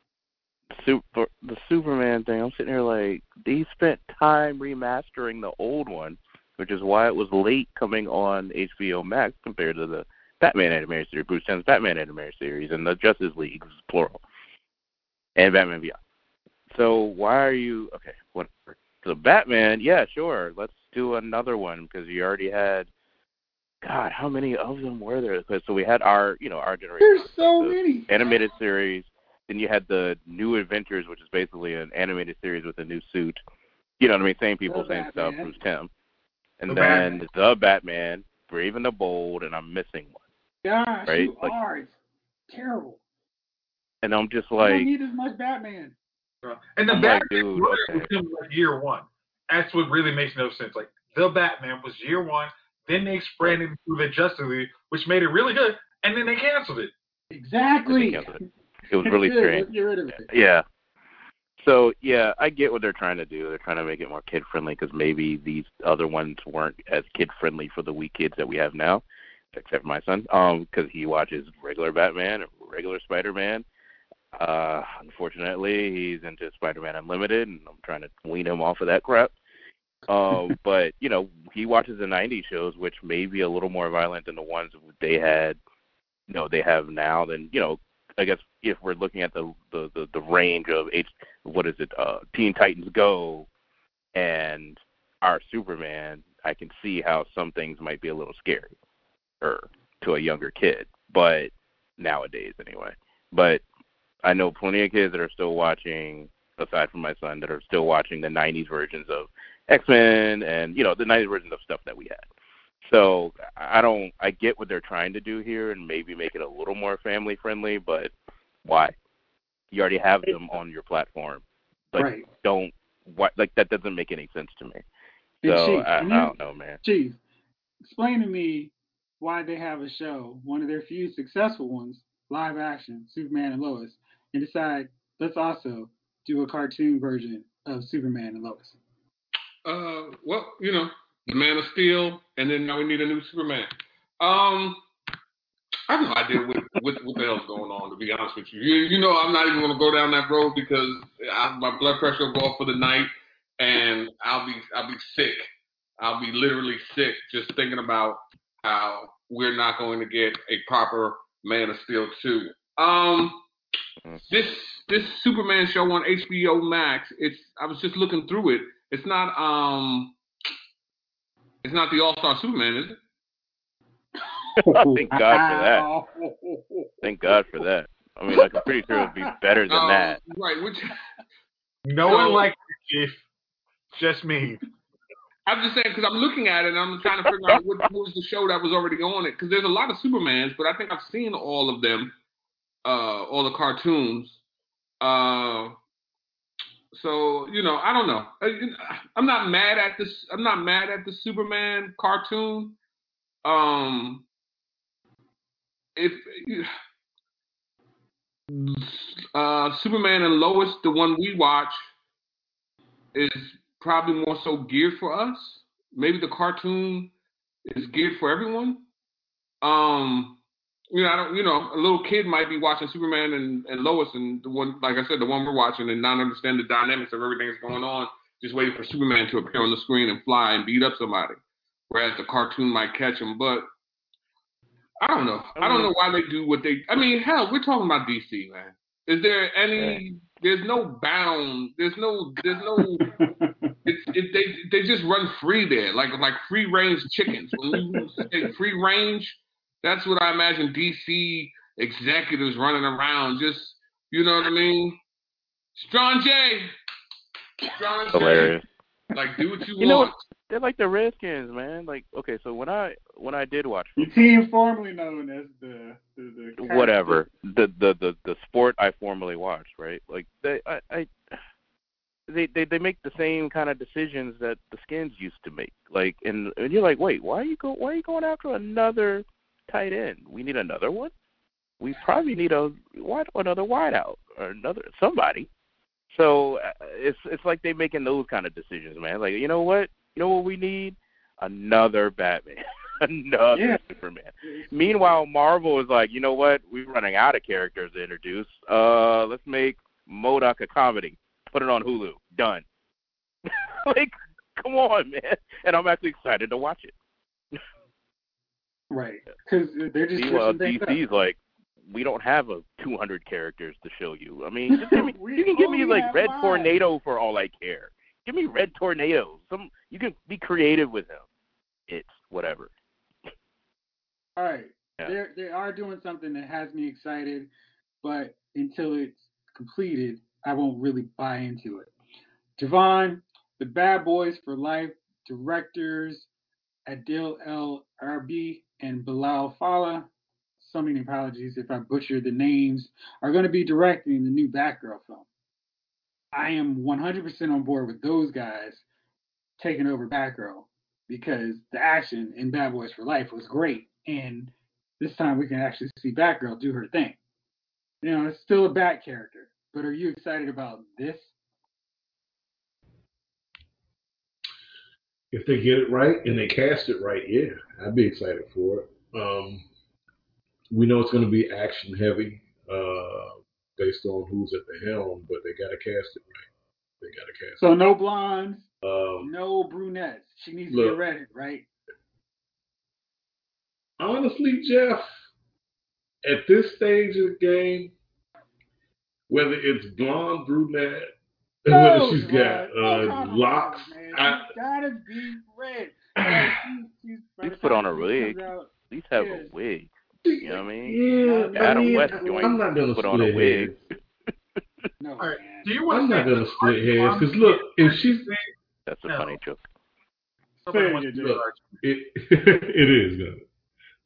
Super the Superman thing. I'm sitting here like they spent time remastering the old one, which is why it was late coming on HBO Max compared to the Batman animated series, Bruce Timm's Batman animated series, and the Justice League plural, and Batman Beyond. So why are you okay? Whatever. So Batman, yeah, sure. Let's do another one because you already had. God, how many of them were there? So we had our, you know, our generation There's so the many. animated series. Then you had the New Adventures, which is basically an animated series with a new suit. You know what I mean? Same people, The same stuff. Batman. Bruce Timm, and The then Batman. the Batman, Brave and the Bold, and I'm missing one. Gosh, Right, you like- are. It's terrible. And I'm just I don't need as much Batman. Uh, and the I'm like, Batman dude, was okay. him like year one. That's what really makes no sense. Like the Batman was year one, then they expanded it through the Justice League, which made it really good, and then they canceled it. Exactly. It was really Good, strange. Get rid of it. Yeah. So yeah, I get what they're trying to do. They're trying to make it more kid friendly because maybe these other ones weren't as kid friendly for the wee kids that we have now, except for my son, um, because he watches regular Batman, regular Spider Man. Uh, unfortunately, he's into Spider Man Unlimited, and I'm trying to wean him off of that crap. Um, but you know, he watches the '90s shows, which may be a little more violent than the ones they had, you know, they have now. Than you know, I guess if we're looking at the the the, the range of H, what is it, uh, Teen Titans Go, and our Superman, I can see how some things might be a little scary, or to a younger kid, but nowadays anyway. But I know plenty of kids that are still watching aside from my son, that are still watching the '90s versions of X Men and you know the '90s versions of stuff that we had. So I don't. I get what they're trying to do here, and maybe make it a little more family friendly. But why? You already have them on your platform. Like, right. don't. What? Like that doesn't make any sense to me. So Chief, I, I don't know, man. Chief, explain to me why they have a show, one of their few successful ones, live action, Superman and Lois, and decide let's also do a cartoon version of Superman and Lois. Uh, well, you know, the Man of Steel, and then now we need a new Superman. Um, I have no idea what, what, what the hell's going on. To be honest with you, you, you know, I'm not even going to go down that road because I, my blood pressure will go up for the night, and I'll be I'll be sick. I'll be literally sick just thinking about how we're not going to get a proper Man of Steel two. Um, this this Superman show on HBO Max. It's I was just looking through it. It's not um, it's not the All Star Superman, is it? Thank God for that. Thank God for that. I mean, like, I'm pretty sure it would be better than Um, that. Right. Which No So- one likes you, Chief. Just me. I'm just saying because I'm looking at it and I'm trying to figure out what, was the show that was already on it because there's a lot of Supermans, but I think I've seen all of them, uh, all the cartoons. Uh, so you know, I don't know. I- I'm not mad at this. I'm not mad at the Superman cartoon. Um, if uh, Superman and Lois, the one we watch, is probably more so geared for us. Maybe the cartoon is geared for everyone. Um, you know, I don't, you know, a little kid might be watching Superman and, and Lois, and the one, like I said, the one we're watching, and not understand the dynamics of everything that's going on, just waiting for Superman to appear on the screen and fly and beat up somebody. Whereas the cartoon might catch him, but I don't know. I don't know why they do what they. I mean, hell, we're talking about DC, man. Is there any? There's no bound. There's no. There's no. It's it, they they just run free there, like like free range chickens. When you say free range, that's what I imagine DC executives running around. Just you know what I mean? Strong J. Strong J. Hilarious. Like do what you, You know want. They're like the Redskins, man. Like, okay, so when I when I did watch the team formerly known as the the, the whatever the, the the the sport I formerly watched, right? Like they I, I they, they they make the same kind of decisions that the skins used to make. Like and and you're like, wait, why are you go why are you going after another tight end? We need another one. We probably need a wide another wideout or another somebody. So uh, it's it's like they making those kind of decisions, man. Like you know what you know what we need another Batman, another Yeah. Superman. Meanwhile, Marvel is like, you know what? We're running out of characters to introduce. Uh, let's make MODOK a comedy. Put it on Hulu. Done. like, come on, man. And I'm actually excited to watch it. right because they're just Meanwhile, things up. DC's like, we don't have a 200 characters to show you. I mean, just give me, We you can give me like Red. Tornado for all I care. Give me Red Tornado. Some you can be creative with him. It's whatever. All right. Yeah. They're they are doing something that has me excited, but until it's completed, I won't really buy into it. Javon, the Bad Boys for Life directors Adil El Arbi and Bilal Fallah, so many apologies if I butcher the names, are going to be directing the new Batgirl film. I am 100% on board with those guys taking over Batgirl because the action in Bad Boys for Life was great, and this time we can actually see Batgirl do her thing. You know, it's still a Bat character, but are you excited about this? If they get it right and they cast it right, yeah, I'd be excited for it. Um, we know it's going to be action heavy uh, based on who's at the helm, but they got to cast it right. They got to cast it. So no blondes. Um, no brunettes. She needs to be Look. redhead, right? honestly, Jeff, at this stage of the game, whether it's blonde, brunette, and whether she's got Javon, no uh, compromise, locks, Man. I, She's gotta be red. Like, she- she's- by Please the put on a wig. comes out- At least have Yes. a wig. You know what I mean? Yeah, Adam I mean, West I'm not gonna put on a split wig. hairs. No, All right. Do you want I'm not gonna split hairs because look, if she's That's a No. funny joke. Somebody wants Say to it, do Joe. it it is gonna.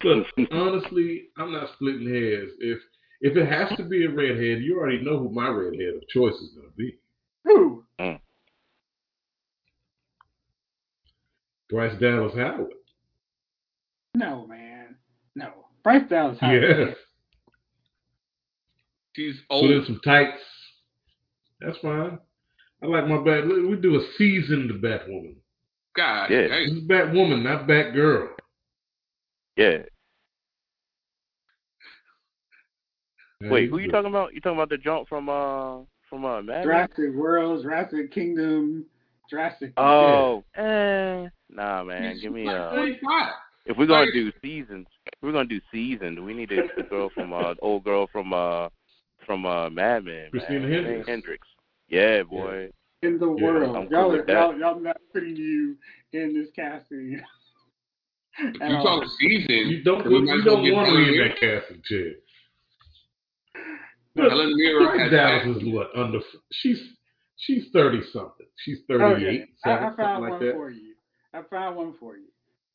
Look, honestly, I'm not splitting hairs. If if it has to be a redhead, you already know who my redhead of choice is gonna be. Who? Mm. Bryce Dallas Howard. No, man. No. Bryce Dallas Howard. Yes. She's old. Put in some tights. That's fine. I like my bat. We do a seasoned Batwoman. God, Yeah. This dang. is Batwoman, not Batgirl. Yeah. Yeah, Wait, who who you talking about? You talking about the jump from uh from uh Mad Men? Jurassic World, Jurassic Kingdom, Jurassic. Oh, eh, nah, man. Give me like uh. If we're gonna do seasons, if we're gonna do seasoned. We need the, the girl from uh, old girl from uh, from uh, Mad Men. Christina man. Hendricks. Hendricks. Yeah, boy. in the Yeah, world. I'm y'all, cool are, y'all, y'all not putting you in this casting. If you all. talk season, You don't. we might You don't get want Helen me in that casting chair. Helen Mirren has Dallas is what under. She's she's thirty something. She's thirty Okay, eight. I, I something found like one that. for you. I found one for you.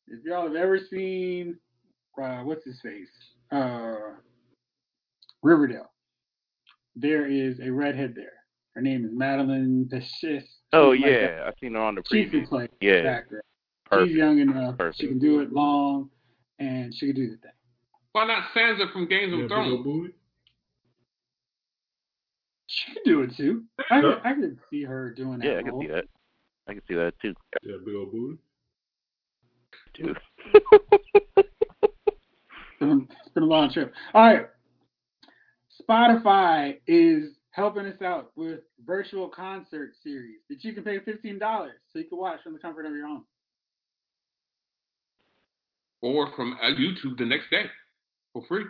If y'all have ever seen, uh, what's his face, uh, Riverdale, there is a redhead there. Her name is Madeline Pescis. Oh something like that. yeah, I seen her on the She can preview. play Yeah, that perfect. She's young enough. She can do it long, and she can do the thing. Why not Sansa from Games Yeah, of big Thrones? Booty. She can do it too. I could, I could see her doing that. Yeah, I can see that. I can see that too. Yeah, big old booty. Too. It's been, a long trip. All right. Spotify is helping us out with virtual concert series that you can pay fifteen dollars so you can watch from the comfort of your home. Or from uh, YouTube the next day for free.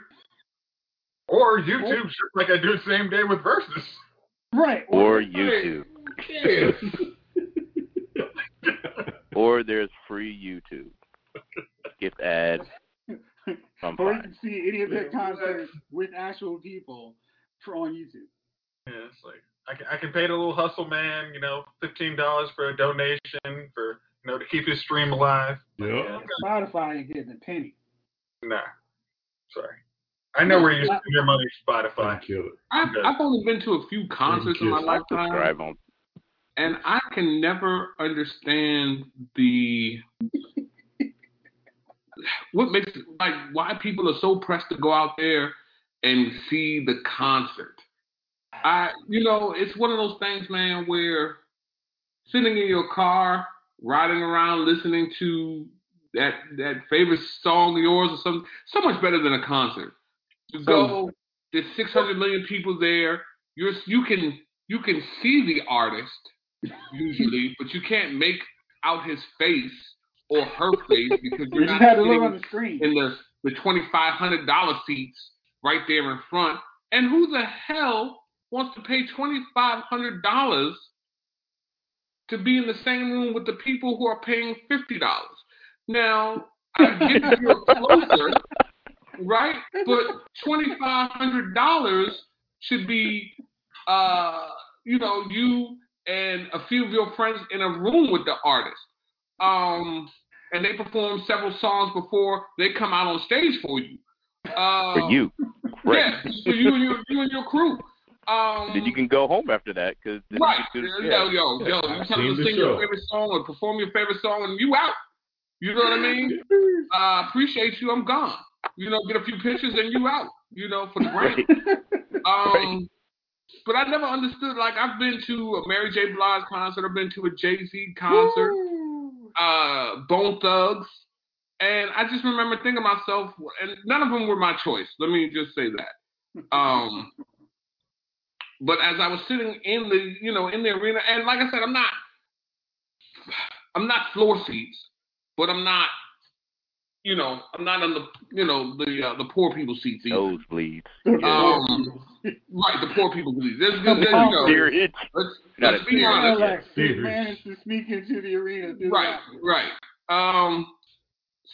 Or YouTube, just like I do the same day with Versus. Right. or Or YouTube. Or there's free YouTube. Gift ads. I'm or you can see any of their Yeah, concerts with actual people for on YouTube. Yeah, it's like I can I can pay the little hustle man, you know, fifteen dollars for a donation for you know to keep his stream alive. Yep. Yeah, Spotify ain't getting a penny. Nah, sorry. I know where you spend your money, Spotify. Kill it. I've, I've only been to a few concerts in my lifetime, on. and I can never understand the what makes like why people are so pressed to go out there and see the concert. I, you know, it's one of those things, man, where sitting in your car, riding around, listening to that that favorite song of yours or something, so much better than a concert. You go, there's 600 million people there. You're you can you can see the artist usually, but you can't make out his face or her face because You you're not had to look sitting on the screen. in the the twenty five hundred dollar seats right there in front. And who the hell wants to pay twenty five hundred dollars to be in the same room with the people who are paying fifty dollars? Now I get you're closer, right? But twenty five hundred dollars should be, uh, you know, you and a few of your friends in a room with the artist. Um, and they perform several songs before they come out on stage for you. Uh, For you. Great. Yeah, for you and your you and your crew. Um, Then you can go home after that because right, yo, yo, yo, yo, you I've tell them to the sing your favorite song or perform your favorite song, and you out. You know what I mean? uh, appreciate you. I'm gone. You know, get a few pictures and you out. You know, for the Right. brand. Um, but I never understood. Like I've been to a Mary J. Blige concert. I've been to a Jay Z concert. Uh, Bone Thugs, and I just remember thinking myself, and none of them were my choice. Let me just say that. Um, but as I was sitting in the, you know, in the arena, and like I said, I'm not, I'm not floor seats, but I'm not, you know, I'm not on the, you know, the uh, the poor people seats either. Nosebleeds. Um, right, the poor people seats. There's, there's, you know, Steerage. let's, Not let's a be honest. Alex Fevers. managed to sneak into the arena. Right, bathroom. right. Um,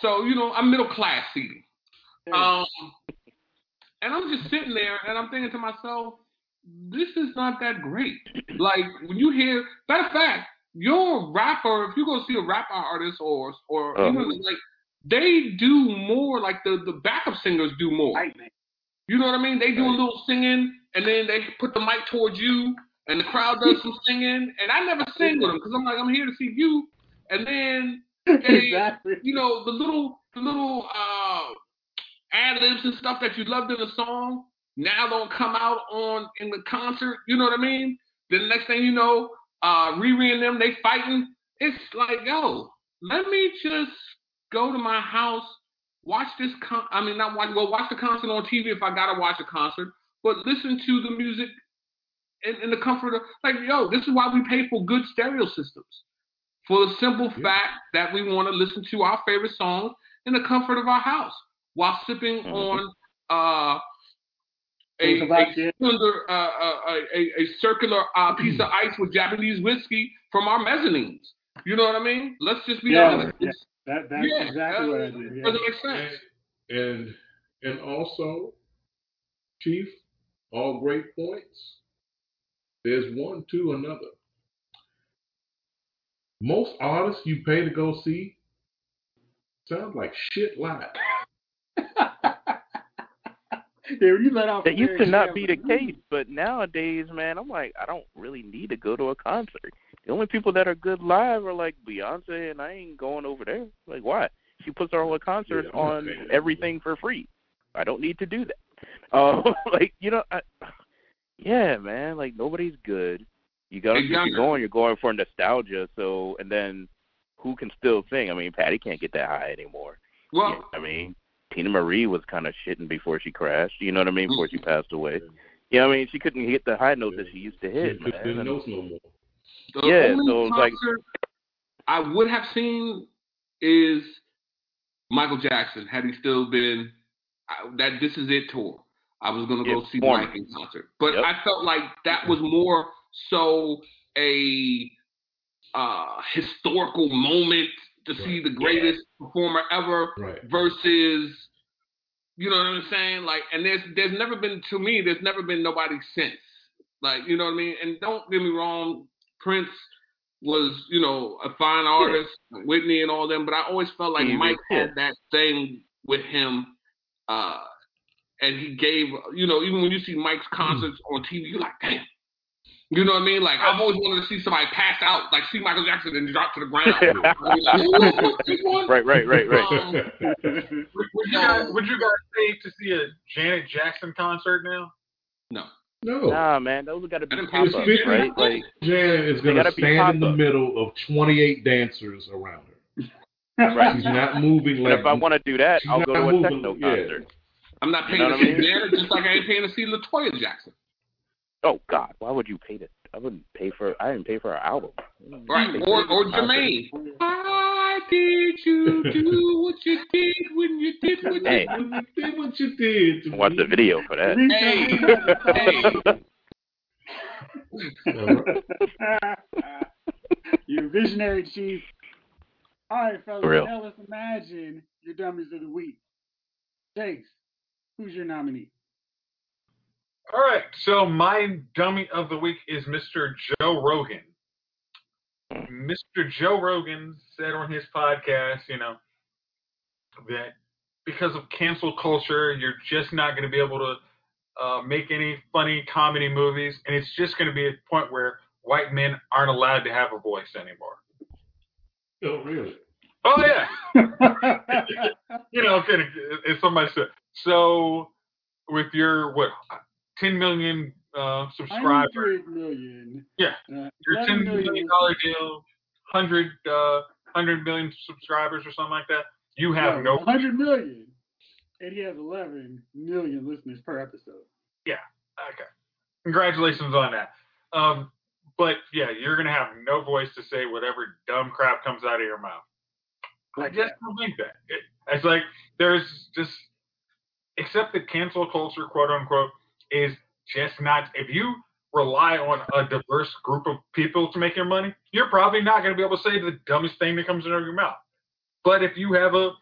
so you know, I'm middle class seating. Um, and I'm just sitting there and I'm thinking to myself, this is not that great. Like when you hear, matter of fact, your rapper, if you go see a rapper artist or or Uh-huh. even like they do more like the the backup singers do more. Man. You know what I mean? They do a little singing and then they put the mic towards you and the crowd does some singing and I never sing with them because I'm like I'm here to see you and then exactly. you know the little the little uh ad libs and stuff that you loved in the song now don't come out on in the concert. You know what I mean? Then the next thing you know, uh Riri and them they fighting. It's like yo, let me just go to my house, watch this. Con- I mean, not watch. Well, watch the concert on TV if I gotta watch a concert, but listen to the music in, in the comfort of like yo. This is why we pay for good stereo systems for the simple Yeah. fact that we want to listen to our favorite songs in the comfort of our house while sipping Mhm. on uh, a, a, cylinder, uh, uh, a, a, a circular uh, piece of ice with Japanese whiskey from our mezzanines. You know what I mean? Let's just be Yeah, honest. yeah. That, that's Yeah, exactly what I do. Yeah. Doesn't make sense. And and also, Chief, all great points. There's one to another. Most artists you pay to go see sound like shit live. yeah, you let off. That used to not be the mm. case, but nowadays, man, I'm like, I don't really need to go to a concert. The only people that are good live are like Beyonce, and I ain't going over there. Like, why? She puts her concerts Yeah, on everything for free. I don't need to do that. Uh, like, you know, I, yeah, man, like nobody's good. You got if Younger. you're going, you're going for nostalgia. So, and then who can still sing? I mean, Patty can't get that high anymore. Well, Yeah, I mean, Teena Marie was kind of shitting before she crashed. You know what I mean? Before she passed away. Yeah, you know what I mean, she couldn't hit the high notes that she used to hit, couldn't do man. the notes no more. The Yeah, only so it's like- concert I would have seen is Michael Jackson had he still been I, that This Is It tour. I was gonna go Yeah, see the former. Mike in concert, but Yep. I felt like that was more so a uh, historical moment to see the greatest performer ever Right. versus you know what I'm saying? Like, and there's there's never been to me, there's never been nobody since. Like, you know what I mean? And don't get me wrong, Prince was, you know, a fine artist, Whitney and all them, but I always felt like Stevie, Mike yeah. had that thing with him, uh, and he gave, you know, even when you see Mike's concerts on TV, you're like, damn. You know what I mean? Like I've always wanted to see somebody pass out, like see Michael Jackson and drop to the ground. I'd be like, "Ooh, this one?" right, right, right, right. Um, Would, would you guys would you guys pay to see a Janet Jackson concert now? no. No. Nah, man, those got to be I pop ups, right? Like, Jan is going to be stand in the middle of 28 dancers around her. right. She's not moving But like if I want to do that, I'll go to a moving, techno yeah. concert. I'm not You paying know to what I see mean? Janet, just like I ain't paying to see Latoya Jackson. Oh God, why would you pay to? I wouldn't pay for. I didn't pay for her album. Right. Or for or the. Jermaine. Why did you do what you did when you did what you Hey. You did what you did. to Watch the video for that. Hey, All right. you visionary chief. All right, fellas. For real. Now let's imagine your dummies of the week. Jakes, who's your nominee? All right, so my dummy of the week is Mr. Joe Rogan. Mr. Joe Rogan said on his podcast, you know, that because of cancel culture, you're just not going to be able to uh, make any funny comedy movies, and it's just going to be a point where white men aren't allowed to have a voice anymore. Oh, really? Oh yeah, you know, kind of, as somebody said. So, with your what, 10 million uh, subscribers, 100 million. Yeah. Uh, your ten million dollar deal, hundred uh, hundred million subscribers or something like that, you have no. 100 million. And he has 11 million listeners per episode. Yeah. Okay, congratulations on that. Um, but yeah, you're gonna have no voice to say whatever dumb crap comes out of your mouth. I just don't think that. It, it's like there's just except the cancel culture, quote unquote, is just not. If you rely on a diverse group of people to make your money, you're probably not going to be able to say the dumbest thing that comes out of your mouth. But if you have a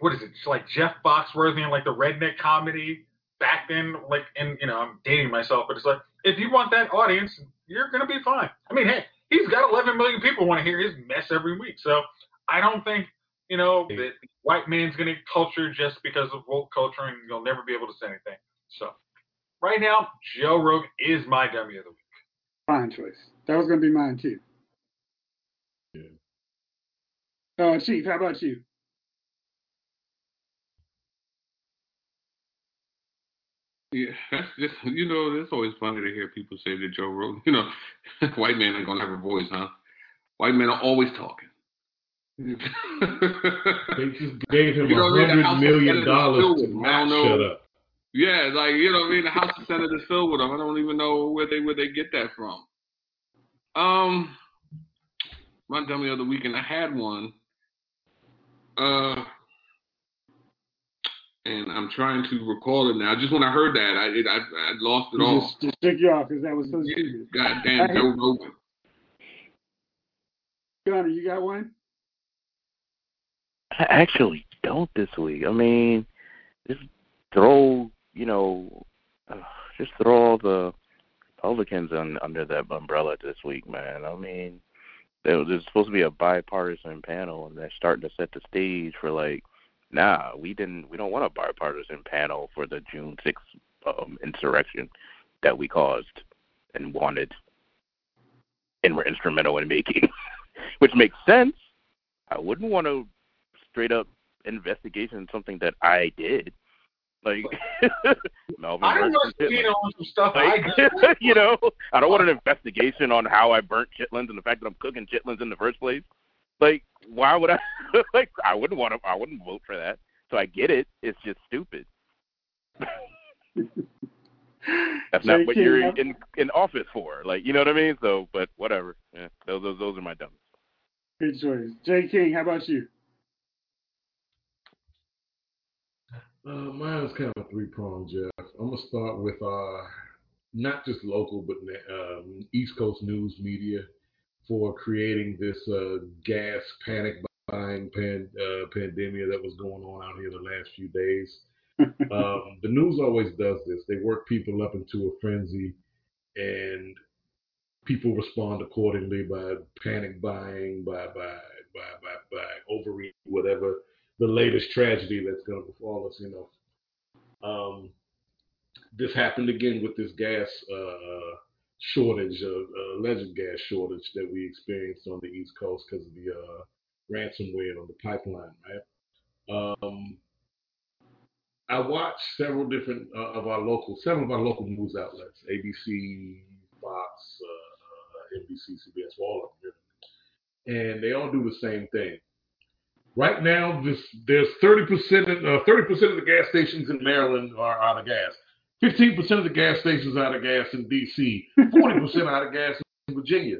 what is it, like Jeff Foxworthy and like the redneck comedy back then, like, and you know, I'm dating myself, but it's like if you want that audience, you're gonna be fine. I mean, hey, he's got 11 million people want to hear his mess every week, so I don't think you know that white man's gonna culture just because of woke culture, and you'll never be able to say anything. So right now, Joe Rogan is my dummy of the week. Fine choice. That was gonna be mine too. Yeah. Uh, Chief, how about you? Yeah, that's just you know, it's always funny to hear people say that Joe Rogan, you know, white man ain't gonna have a voice, huh? White men are always talking. They just gave him a know what I mean? The hundred House of million Senate is dollars to with them. I not shut up. Yeah, like you know, what I mean, the House of Senate is filled with them. I don't even know where they where they get that from. Um, my dummy of the weekend, I had one. Uh, and I'm trying to recall it now. Just when I heard that, I it, I, I lost it You all. just, just shook you off because that was so Yeah, stupid. goddamn I- Joe Rogan. Gunner, you got one? I actually don't this week. I mean, just throw, you know, just throw all the Republicans un, under that umbrella this week, man. I mean, there, there's supposed to be a bipartisan panel, and they're starting to set the stage for like, nah, we didn't, we don't want a bipartisan panel for the June sixth um, insurrection that we caused and wanted, and were instrumental in making, which makes sense. I wouldn't want to straight up investigation in something that I did. Like Melvin I don't burnt want some to chitlins. on some stuff I Like, you know, I don't want an investigation on how I burnt chitlins and the fact that I'm cooking chitlins in the first place. Like, why would I? like, I wouldn't want to. I wouldn't vote for that. So I get it. It's just stupid. That's not what you're in in office for. Like, you know what I mean? So, but whatever. Yeah, those those, those are my dummies. Good choice. Jay King, how about you? Uh, mine's kind of three pronged, Jeff. I'm gonna start with uh, not just local, but um, East Coast news media for creating this uh, gas panic buying pan, uh, pandemia that was going on out here the last few days. um, the news always does this. They work people up into a frenzy, and people respond accordingly by panic buying, by by by by, by overeating, whatever the latest tragedy that's going to befall us. You know, um, this happened again with this gas uh, shortage, uh, uh, alleged gas shortage that we experienced on the East Coast because of the uh, ransomware on the pipeline, right? Um, I watched several different uh, of our local, several of our local news outlets, ABC, Fox, uh, uh, NBC, CBS, all of them, and they all do the same thing. Right now, this, there's 30% of, uh, 30% of the gas stations in Maryland are out of gas. 15% of the gas stations are out of gas in D.C. 40% out of gas in Virginia.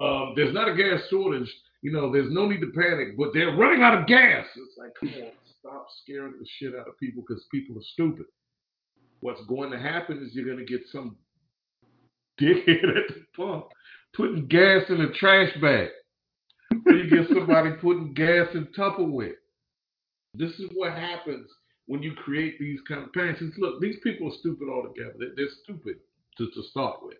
Um, there's not a gas shortage. You know, there's no need to panic, but they're running out of gas. It's like, come on, stop scaring the shit out of people because people are stupid. What's going to happen is you're going to get some dickhead at the pump putting gas in a trash bag. You get somebody putting gas in Tupperware. This is what happens when you create these campaigns. look, these people are stupid altogether. They're, they're stupid to, to start with.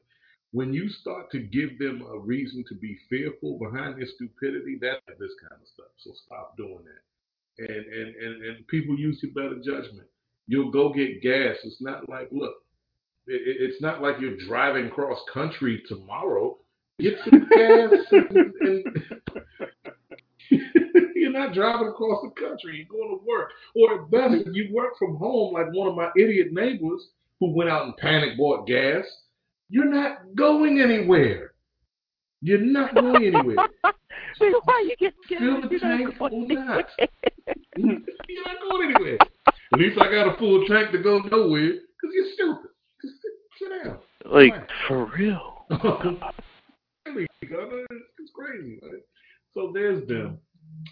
When you start to give them a reason to be fearful behind their stupidity, that's this kind of stuff. So stop doing that. And and and, and people use your better judgment. You'll go get gas. It's not like look, it, it- it's not like you're driving cross country tomorrow. Get some gas and, and not driving across the country. You're going to work. Or at best, you work from home, like one of my idiot neighbors who went out and panic bought gas, you're not going anywhere. You're not going anywhere. Nigga, why you getting gas? Fill the You're not tank or not. You're not going anywhere. At least I got a full tank to go nowhere because you're stupid. Just sit, sit down. Like for real. Really, it's crazy, man. So there's them,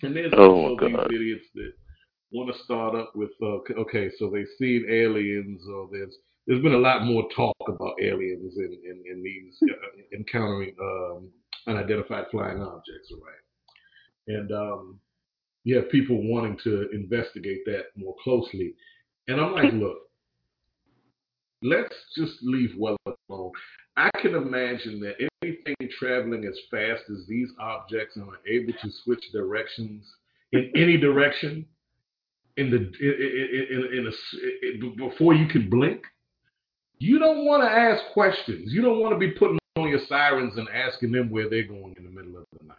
and there's Oh, also my God. these idiots that want to start up with, uh, okay, so they've seen aliens, or there's there's been a lot more talk about aliens in in, in these uh, encountering um, unidentified flying objects, right? And um, you have people wanting to investigate that more closely, and I'm like, look, let's just leave well alone. I can imagine that anything traveling as fast as these objects and are able to switch directions in any direction in the in, in, in a, before you can blink, you don't want to ask questions. You don't want to be putting on your sirens and asking them where they're going in the middle of the night.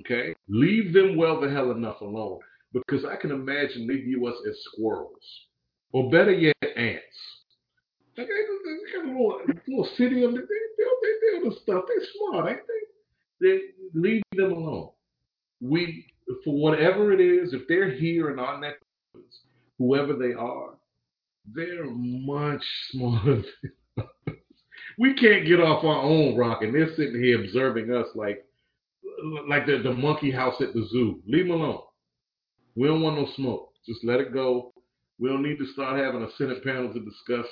Okay, leave them well the hell enough alone because I can imagine they view us as squirrels, or better yet, ants. They got a little, little city under the, they build, they build the stuff. They're smart, ain't they? They leave them alone. We, for whatever it is, if they're here in our neck, whoever they are, they're much smaller. we can't get off our own rock, and they're sitting here observing us like, like the, the monkey house at the zoo. Leave them alone. We don't want no smoke. Just let it go. We don't need to start having a Senate panel to discuss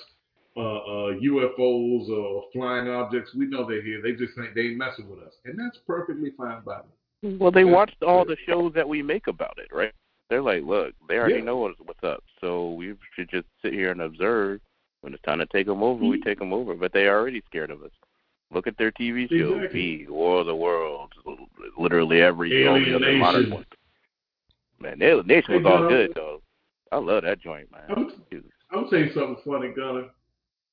uh, uh, UFOs or flying objects. We know they're here. They just think they ain't messing with us, and that's perfectly fine by me. Well, they watched all the shows that we make about it, right? They're like, look, they already Yeah. know what's, what's up, so we should just sit here and observe. When it's time to take them over, we take them over. But they are already scared of us. Look at their TV show, Exactly. V, War of the Worlds, literally every show. the other modern one. Man, Alien Nation was Hey, all good though. I love that joint, man. I'm, Dude. I'm tell you something funny, Gunner.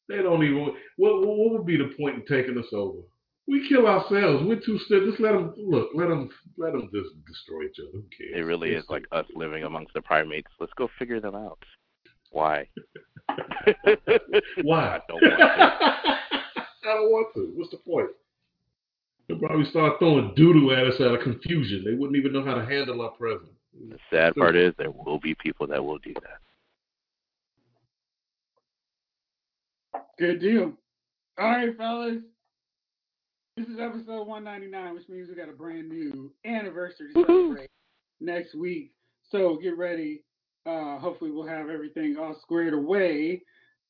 They don't even. What, what would be the point in taking us over? We kill ourselves. We're too still. Just let them look. Let them. Let them just destroy each other. Who cares? It really is like us living amongst the primates. Let's go figure them out. Why? Why? I don't want to. I don't want to. What's the point? They'll probably start throwing doo doo at us out of confusion. They wouldn't even know how to handle our presence. The sad part is there will be people that will do that. Good deal. All right, fellas. This is episode 199, which means we got a brand new anniversary to celebrate next week. So get ready. Uh, hopefully, we'll have everything all squared away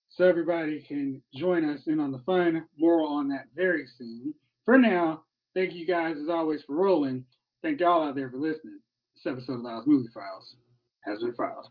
so everybody can join us in on the fun. More on that very soon. For now, thank you guys as always for rolling. Thank y'all out there for listening. This episode of Lyle's Movie Files has been filed.